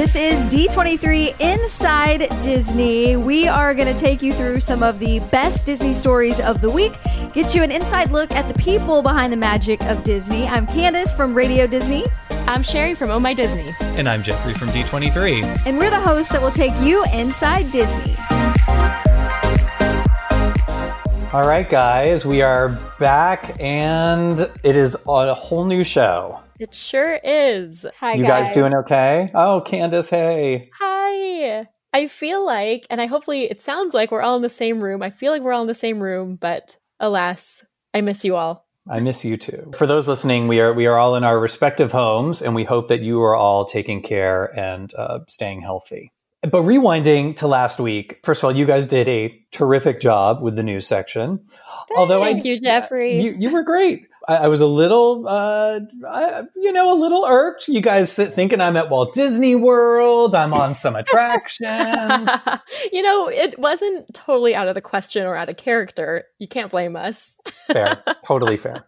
This is D23 Inside Disney. We are going to take you through some of the best Disney stories of the week, get you an inside look at the people behind the magic of Disney. I'm Candace from Radio Disney. I'm Sherry from Oh My Disney. And I'm Jeffrey from D23. And we're the hosts that will take you inside Disney. All right, guys, we are back and it is a whole new show. It sure is. Hi, you guys. doing okay? Oh, Candace, hey. Hi. I feel like, and I hopefully it sounds like we're all in the same room. I feel like we're all in the same room, but alas, I miss you all. I miss you too. For those listening, we are we are all in our respective homes, and we hope that you are all taking care and uh, staying healthy. But rewinding to last week, first of all, you guys did a terrific job with the news section. Thank Although I, you, Jeffrey, you, you were great. I, I was a little, uh, I, you know, a little irked. You guys thinking I'm at Walt Disney World. I'm on some attractions. you know, it wasn't totally out of the question or out of character. You can't blame us. fair, totally fair.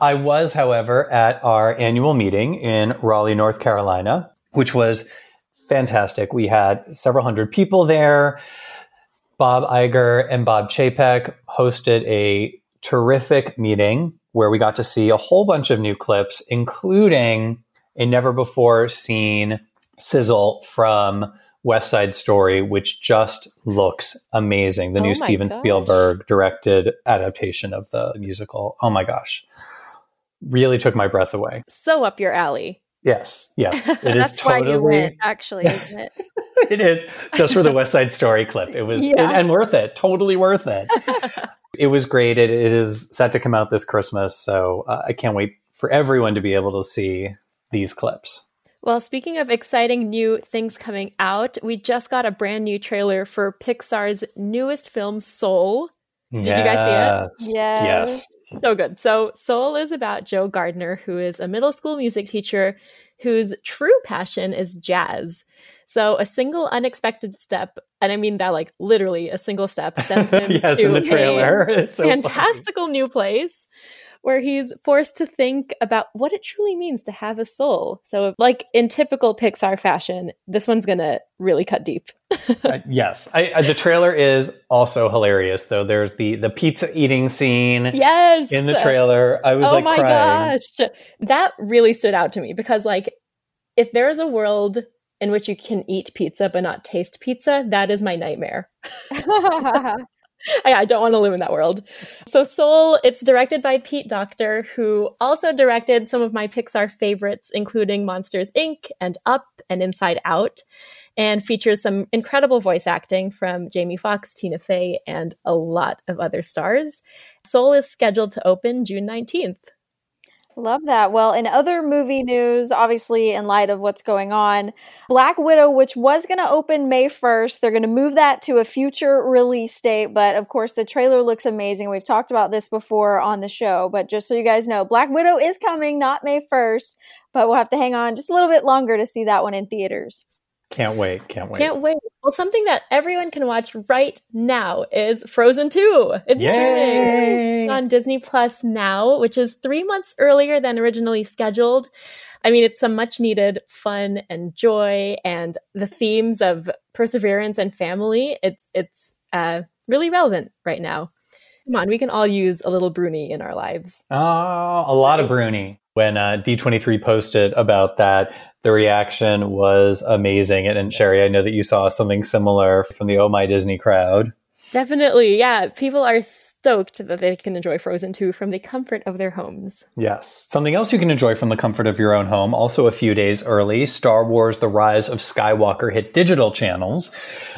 I was, however, at our annual meeting in Raleigh, North Carolina, which was fantastic. We had several hundred people there. Bob Iger and Bob Chapek hosted a terrific meeting where we got to see a whole bunch of new clips, including a never before seen sizzle from West Side Story, which just looks amazing. The oh new Steven gosh. Spielberg directed adaptation of the musical. Oh my gosh. Really took my breath away. So up your alley. Yes, yes. It That's is totally, why you went, actually, isn't it? it is. Just for the West Side Story clip. It was, yeah. and, and worth it. Totally worth it. It was great. It, it is set to come out this Christmas, so uh, I can't wait for everyone to be able to see these clips. Well, speaking of exciting new things coming out, we just got a brand new trailer for Pixar's newest film, Soul. Did yes. you guys see it? Yes. Yes. So good. So, Soul is about Joe Gardner, who is a middle school music teacher whose true passion is jazz. So a single unexpected step, and I mean that like literally a single step, sends him yes, to in the trailer. a so fantastical funny. new place where he's forced to think about what it truly means to have a soul. So, like in typical Pixar fashion, this one's gonna really cut deep. uh, yes, I, uh, the trailer is also hilarious. Though there's the the pizza eating scene. Yes, in the trailer, I was oh like, my crying. gosh, that really stood out to me because like if there is a world in which you can eat pizza but not taste pizza, that is my nightmare. I, I, don't want to live in that world. So Soul, it's directed by Pete Docter, who also directed some of my Pixar favorites, including Monsters Inc. and Up and Inside Out, and features some incredible voice acting from Jamie Foxx, Tina Fey, and a lot of other stars. Soul is scheduled to open June 19th. Love that. Well, in other movie news, obviously, in light of what's going on, Black Widow, which was going to open May 1st, they're going to move that to a future release date. But of course, the trailer looks amazing. We've talked about this before on the show. But just so you guys know, Black Widow is coming, not May 1st, but we'll have to hang on just a little bit longer to see that one in theaters. Can't wait. Can't wait. Can't wait. Well, something that everyone can watch right now is Frozen 2. It's Yay! streaming on Disney Plus now, which is three months earlier than originally scheduled. I mean, it's some much needed fun and joy and the themes of perseverance and family. It's, it's, uh, really relevant right now. Come on, we can all use a little Bruni in our lives. Oh, a lot of Bruni. When uh, D23 posted about that, the reaction was amazing. And, and Sherry, I know that you saw something similar from the Oh My Disney crowd. Definitely. Yeah. People are stoked that they can enjoy Frozen 2 from the comfort of their homes. Yes. Something else you can enjoy from the comfort of your own home, also a few days early, Star Wars The Rise of Skywalker hit digital channels.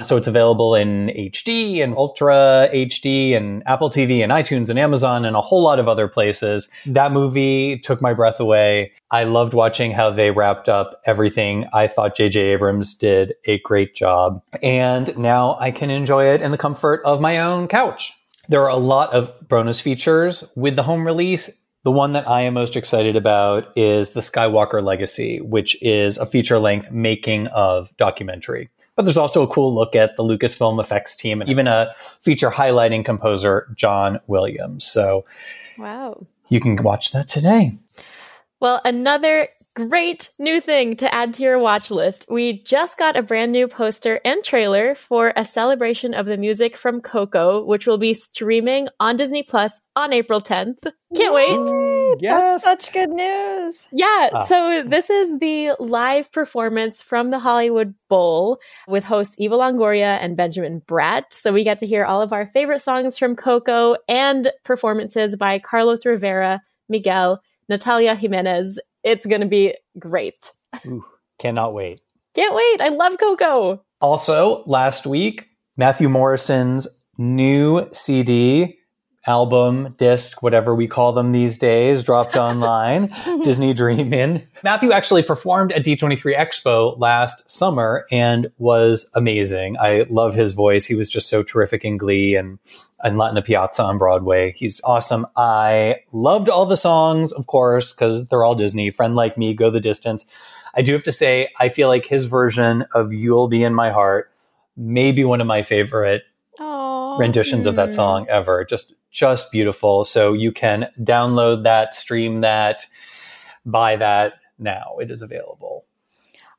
So it's available in HD and Ultra HD and Apple TV and iTunes and Amazon and a whole lot of other places. That movie took my breath away. I loved watching how they wrapped up everything. I thought J.J. Abrams did a great job. And now I can enjoy it in the comfort of my own couch. There are a lot of bonus features with the home release. The one that I am most excited about is the Skywalker Legacy, which is a feature length making of documentary. But there's also a cool look at the Lucasfilm effects team and even a feature highlighting composer John Williams. So, wow. You can watch that today. Well, another Great new thing to add to your watch list. We just got a brand new poster and trailer for a celebration of the music from Coco, which will be streaming on Disney Plus on April 10th. Can't wait. Yes. That's such good news. Yeah. Ah. So this is the live performance from the Hollywood Bowl with hosts Eva Longoria and Benjamin Bratt. So we get to hear all of our favorite songs from Coco and performances by Carlos Rivera, Miguel, Natalia Jimenez, it's going to be great. Ooh, cannot wait. Can't wait. I love Coco. Also, last week, Matthew Morrison's new CD, album, disc, whatever we call them these days, dropped online, Disney Dreamin'. Matthew actually performed at D23 Expo last summer and was amazing. I love his voice. He was just so terrific in Glee and and Latin Piazza on Broadway. He's awesome. I loved all the songs, of course, because they're all Disney. Friend Like Me, Go the Distance. I do have to say, I feel like his version of You'll Be in My Heart may be one of my favorite Aww. renditions of that song ever. Just just beautiful. So you can download that, stream that, buy that now. It is available.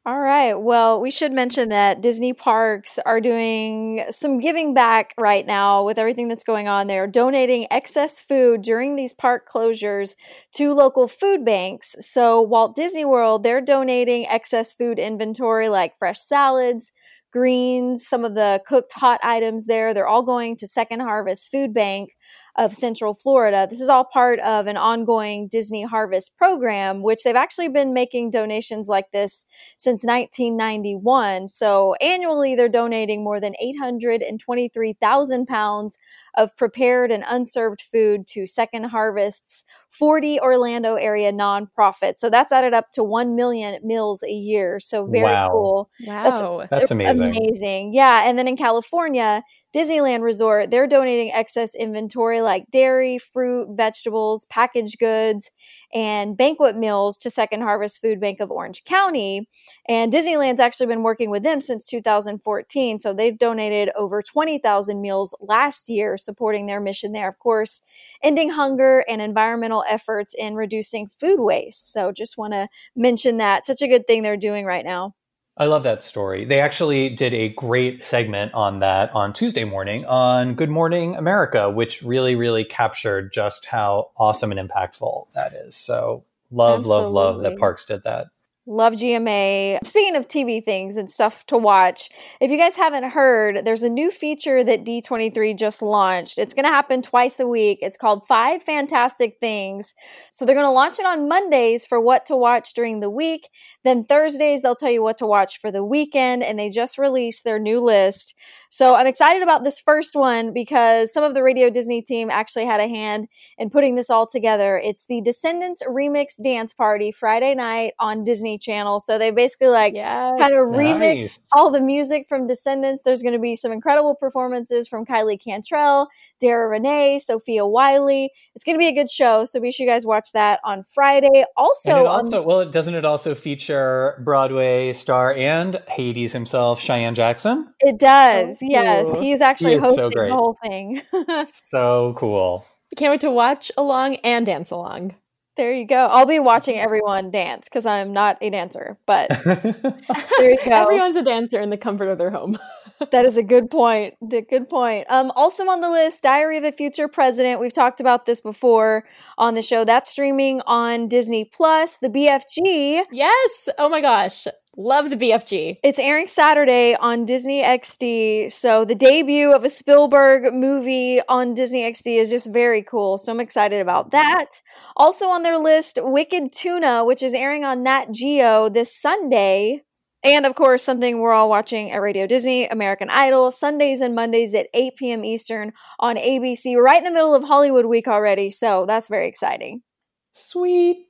All right. Well, we should mention that Disney parks are doing some giving back right now with everything that's going on. They're donating excess food during these park closures to local food banks. So, Walt Disney World, they're donating excess food inventory like fresh salads, greens, some of the cooked hot items there. They're all going to Second Harvest Food Bank of Central Florida. This is all part of an ongoing Disney Harvest program, which they've actually been making donations like this since 1991. So annually, they're donating more than 823,000 pounds of prepared and unserved food to Second Harvest's 40 Orlando area nonprofits. So that's added up to 1 million meals a year. So very wow. cool. Wow. That's, that's amazing. Amazing. Yeah. And then in California, Disneyland Resort, they're donating excess inventory like dairy, fruit, vegetables, packaged goods, and banquet meals to Second Harvest Food Bank of Orange County. And Disneyland's actually been working with them since 2014. So they've donated over 20,000 meals last year, supporting their mission there, of course, ending hunger and environmental efforts in reducing food waste. So just want to mention that. Such a good thing they're doing right now. I love that story. They actually did a great segment on that on Tuesday morning on Good Morning America, which really, really captured just how awesome and impactful that is. So, love, Absolutely. love, love that Parks did that. Love GMA. Speaking of TV things and stuff to watch, if you guys haven't heard, there's a new feature that D23 just launched. It's going to happen twice a week. It's called Five Fantastic Things. So they're going to launch it on Mondays for what to watch during the week. Then Thursdays, they'll tell you what to watch for the weekend. And they just released their new list. So I'm excited about this first one because some of the Radio Disney team actually had a hand in putting this all together. It's the Descendants Remix Dance Party Friday night on Disney Channel. So they basically like yes, kind of remix nice. all the music from Descendants. There's going to be some incredible performances from Kylie Cantrall, Dara Renee, Sophia Wylie. It's going to be a good show, so be sure you guys watch that on Friday. Also, also on- well, doesn't it also feature Broadway star and Hades himself, Cheyenne Jackson? It does. Yes, he's actually he hosting so the whole thing. so cool. Can't wait to watch along and dance along. There you go. I'll be watching everyone dance because I'm not a dancer, but there you go. Everyone's a dancer in the comfort of their home. that is a good point. The Good point. Um, also on the list, Diary of a Future President. We've talked about this before on the show. That's streaming on Disney Plus. The BFG. Yes. Oh my gosh. Love the BFG. It's airing Saturday on Disney XD. So the debut of a Spielberg movie on Disney XD is just very cool. So I'm excited about that. Also on their list, Wicked Tuna, which is airing on Nat Geo this Sunday. And of course, something we're all watching at Radio Disney, American Idol, Sundays and Mondays at 8 p.m. Eastern on ABC. We're right in the middle of Hollywood week already, so that's very exciting. Sweet.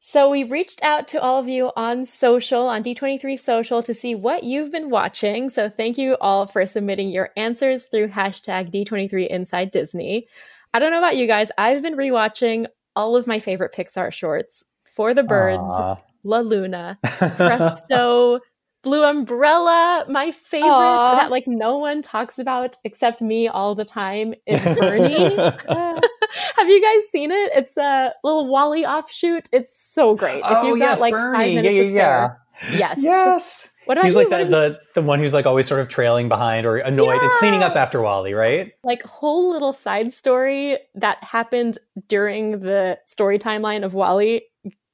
So we reached out to all of you on social, on D23 social, to see what you've been watching. So thank you all for submitting your answers through hashtag D23 Inside Disney. I don't know about you guys, I've been rewatching all of my favorite Pixar shorts. For the Birds, Aww. La Luna, Presto, Blue Umbrella. My favorite Aww. that like no one talks about except me all the time is BURN-E. Have you guys seen it? It's a little WALL-E offshoot. It's so great. Oh, if you've yes, got like BURN-E. five minutes yeah, yeah, yeah. spare. Yes. Yes. What about He's you? like What the, the the one who's like always sort of trailing behind or annoyed and cleaning up after WALL-E, right? like whole little side story that happened during the story timeline of WALL-E.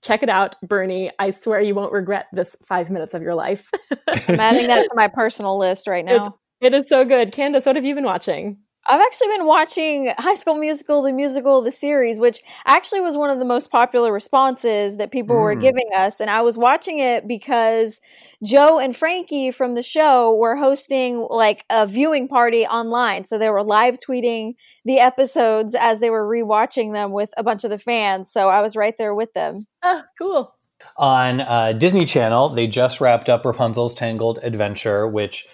Check it out, BURN-E. I swear you won't regret this five minutes of your life. I'm adding that to my personal list right now. It's- it is so good. Candace, what have you been watching? I've actually been watching High School Musical, the musical, the series, which actually was one of the most popular responses that people were Mm. giving us. And I was watching it because Joe and Frankie from the show were hosting like a viewing party online. So they were live tweeting the episodes as they were rewatching them with a bunch of the fans. So I was right there with them. Oh, cool. On uh, Disney Channel, they just wrapped up Rapunzel's Tangled Adventure, which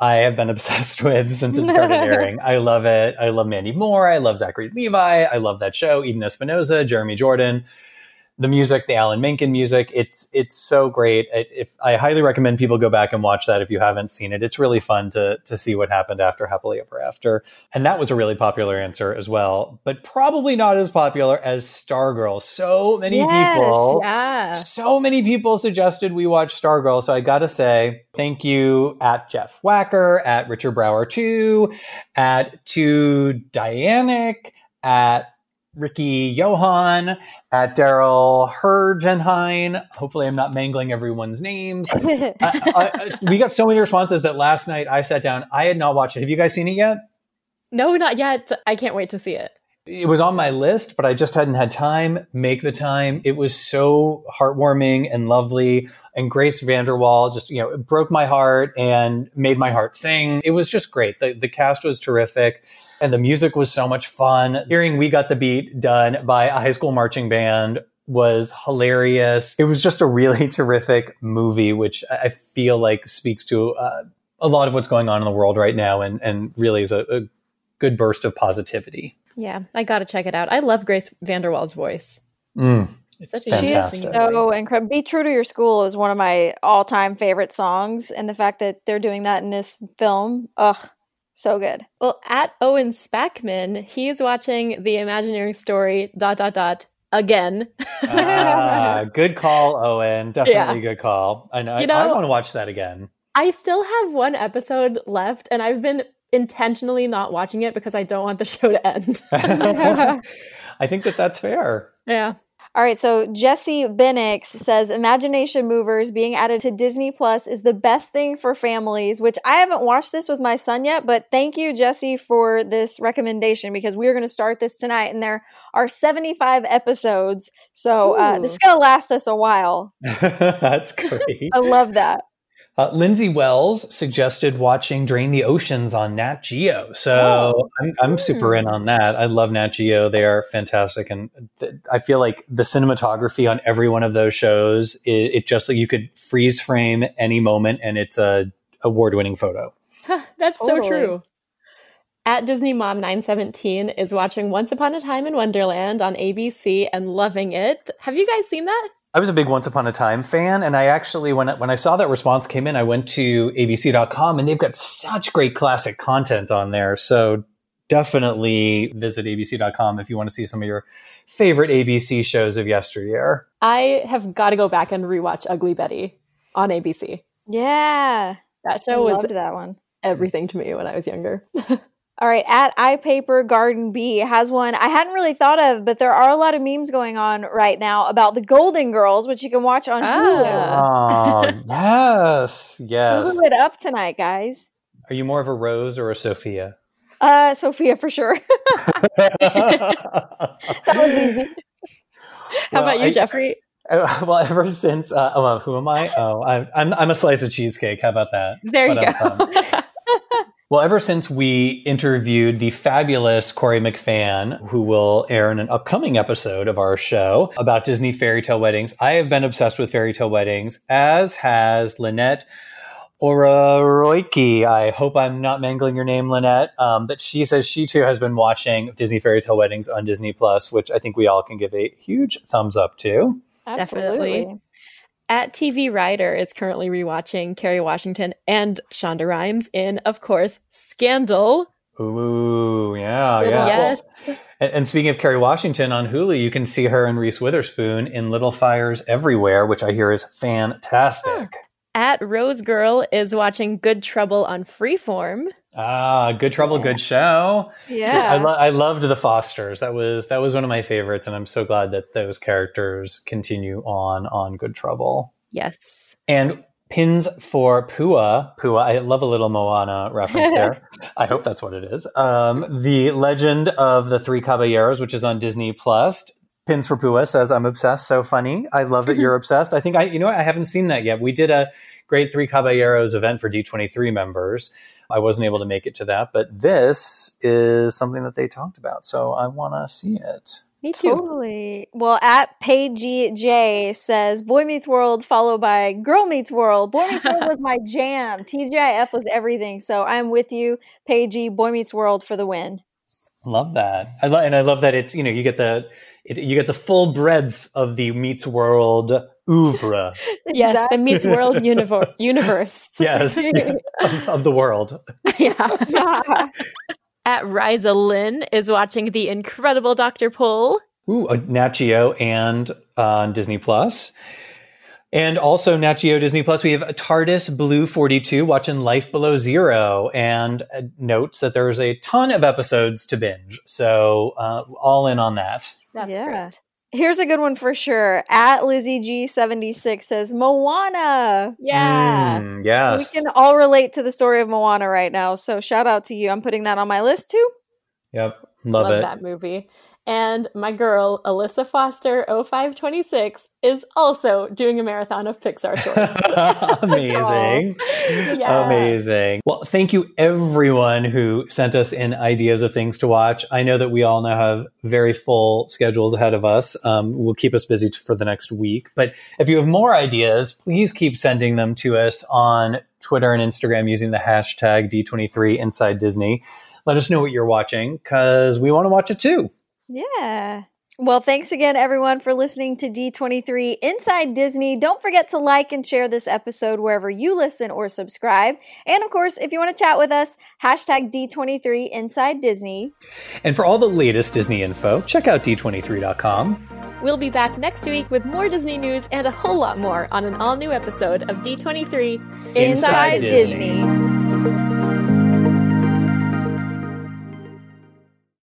I have been obsessed with since it started airing. I love it. I love Mandy Moore. I love Zachary Levi. I love that show. Eden Espinosa, Jeremy Jordan. The music, the Alan Menken music, it's it's so great. It, if I highly recommend people go back and watch that if you haven't seen it. It's really fun to to see what happened after Happily Ever After, and that was a really popular answer as well. But probably not as popular as Stargirl. So many Yes, people Yeah. so many people suggested we watch Stargirl, so I gotta say thank you at Jeff Wacker, at Richard Brower 2, at to Dianic, at Ricky Johan, at Daryl Hergenheim. Hopefully, I'm not mangling everyone's names. I, I, we got so many responses that last night I sat down. I had not watched it. Have you guys seen it yet? No, not yet. I can't wait to see it. it was on my list, but I just hadn't had time. Make the time. It was so heartwarming and lovely. And Grace VanderWaal just, you know, it broke my heart and made my heart sing. It was just great. The, the cast was terrific and the music was so much fun. Hearing We Got the Beat done by a high school marching band was hilarious. It was just a really terrific movie, which I I feel like speaks to uh, a lot of what's going on in the world right now and, and really is a, a good burst of positivity. Yeah, I got to check it out. I love Grace VanderWaal's voice. Mm. Such a She is so incredible. Be True to Your School is one of my all time favorite songs. And the fact that they're doing that in this film, ugh, so good. Well, at Owen Spackman, he's watching the Imagineering story dot dot dot again. ah, good call, Owen. Definitely good call. I know. You know I, want to watch that again. I still have one episode left, and I've been intentionally not watching it because I don't want the show to end. I think that that's fair. yeah. All right, so Jesse Bennix says Imagination Movers being added to Disney Plus is the best thing for families, which I haven't watched this with my son yet, but thank you, Jesse, for this recommendation because we're going to start this tonight and there are 75 episodes. So uh, this is going to last us a while. that's great. I love that. Uh, Lindsay Wells suggested watching Drain the Oceans on Nat Geo. So Oh. I'm, I'm super in on that. I love Nat Geo. They are fantastic. And th- I feel like the cinematography on every one of those shows, it, it just like you could freeze frame any moment and it's a award winning photo. That's so true. At Disney Mom 917 is watching Once Upon a Time in Wonderland on ABC and loving it. Have you guys seen that? I was a big Once Upon a Time fan, and I actually, when I, when I saw that response came in, I went to ABC.com, and they've got such great classic content on there. So definitely visit ABC.com if you want to see some of your favorite ABC shows of yesteryear. I have got to go back and rewatch Ugly Betty on ABC. Yeah. That I show was loved that one. everything to me when I was younger. All right, at iPaper Garden B has one I hadn't really thought of, but there are a lot of memes going on right now about the Golden Girls, which you can watch on Hulu. Ah. Oh, yes, yes. Hulu it up tonight, guys. Are you more of a Rose or a Sophia? Uh, Sophia for sure. that was easy. How Well, about you, I- Jeffrey? Uh, well, ever since, uh, oh, well, who am I? Oh, I'm, I'm, I'm a slice of cheesecake. How about that? There you But, um, go. Well, ever since we interviewed the fabulous Corey McFan, who will air in an upcoming episode of our show about Disney fairy tale weddings, I have been obsessed with fairy tale weddings, as has Lynette Ororoiki. I hope I'm not mangling your name, Lynette. Um, but she says she too has been watching Disney fairy tale weddings on Disney Plus, which I think we all can give a huge thumbs up to. Definitely. Absolutely. At TV Writer is currently rewatching Kerry Washington and Shonda Rhimes in, of course, Scandal. Ooh, yeah, yeah. yes. And, and, speaking of Kerry Washington on Hulu, you can see her and Reese Witherspoon in Little Fires Everywhere, which I hear is fantastic. At Rose Girl is watching Good Trouble on Freeform. Ah, Good Trouble, good show. Yeah, I, lo- I loved the Fosters. That was that was one of my favorites, and I'm so glad that those characters continue on on Good Trouble. Yes, and pins for Pua. Pua. I love a little Moana reference there. I hope that's what it is. Um, the Legend of the Three Caballeros, which is on Disney Plus. Pins for Pua says, "I'm obsessed. So funny. I love that you're obsessed. I think I, you know, I haven't seen that yet. We did a great Three Caballeros event for D23 members." I wasn't able to make it to that, but this is something that they talked about, so I want to see it. Me too. Totally. Well, at Paige J says Boy Meets World, followed by Girl Meets World. Boy Meets World was my jam. TGIF was everything. So I'm with you, Paige. Boy Meets World for the win. Love that. I love, and I love that it's you know you get the it, you get the full breadth of the Meets World oeuvre. yes, exactly. the Meets World universe. universe. yes, yeah, of, of, the world. yeah. At Riza Lynn is watching the incredible Dr. Pol. Ooh, uh, Nat Geo and on uh, Disney Plus. And also Nat Geo Disney Plus, we have TARDIS Blue 42 watching Life Below Zero and uh, notes that there's a ton of episodes to binge. So uh, all in on that. That's yeah. great. Here's a good one for sure. At Lizzie G76 says Moana. Yeah. Mm, yes. We can all relate to the story of Moana right now. So shout out to you. I'm putting that on my list too. Yep. Love, Love it. that movie. And my girl, Alyssa Foster 0526, is also doing a marathon of Pixar shorts. Amazing. yeah. Amazing. Well, thank you everyone who sent us in ideas of things to watch. I know that we all now have very full schedules ahead of us. Um, will keep us busy for the next week. But if you have more ideas, please keep sending them to us on Twitter and Instagram using the hashtag D23 Inside Disney. Let us know what you're watching because we want to watch it too. Yeah. Well, thanks again, everyone, for listening to D23 Inside Disney. Don't forget to like and share this episode wherever you listen or subscribe. And of course, if you want to chat with us, hashtag D23 Inside Disney. And for all the latest Disney info, check out D23.com. We'll be back next week with more Disney news and a whole lot more on an all new episode of D23 Inside, Inside Disney. Disney.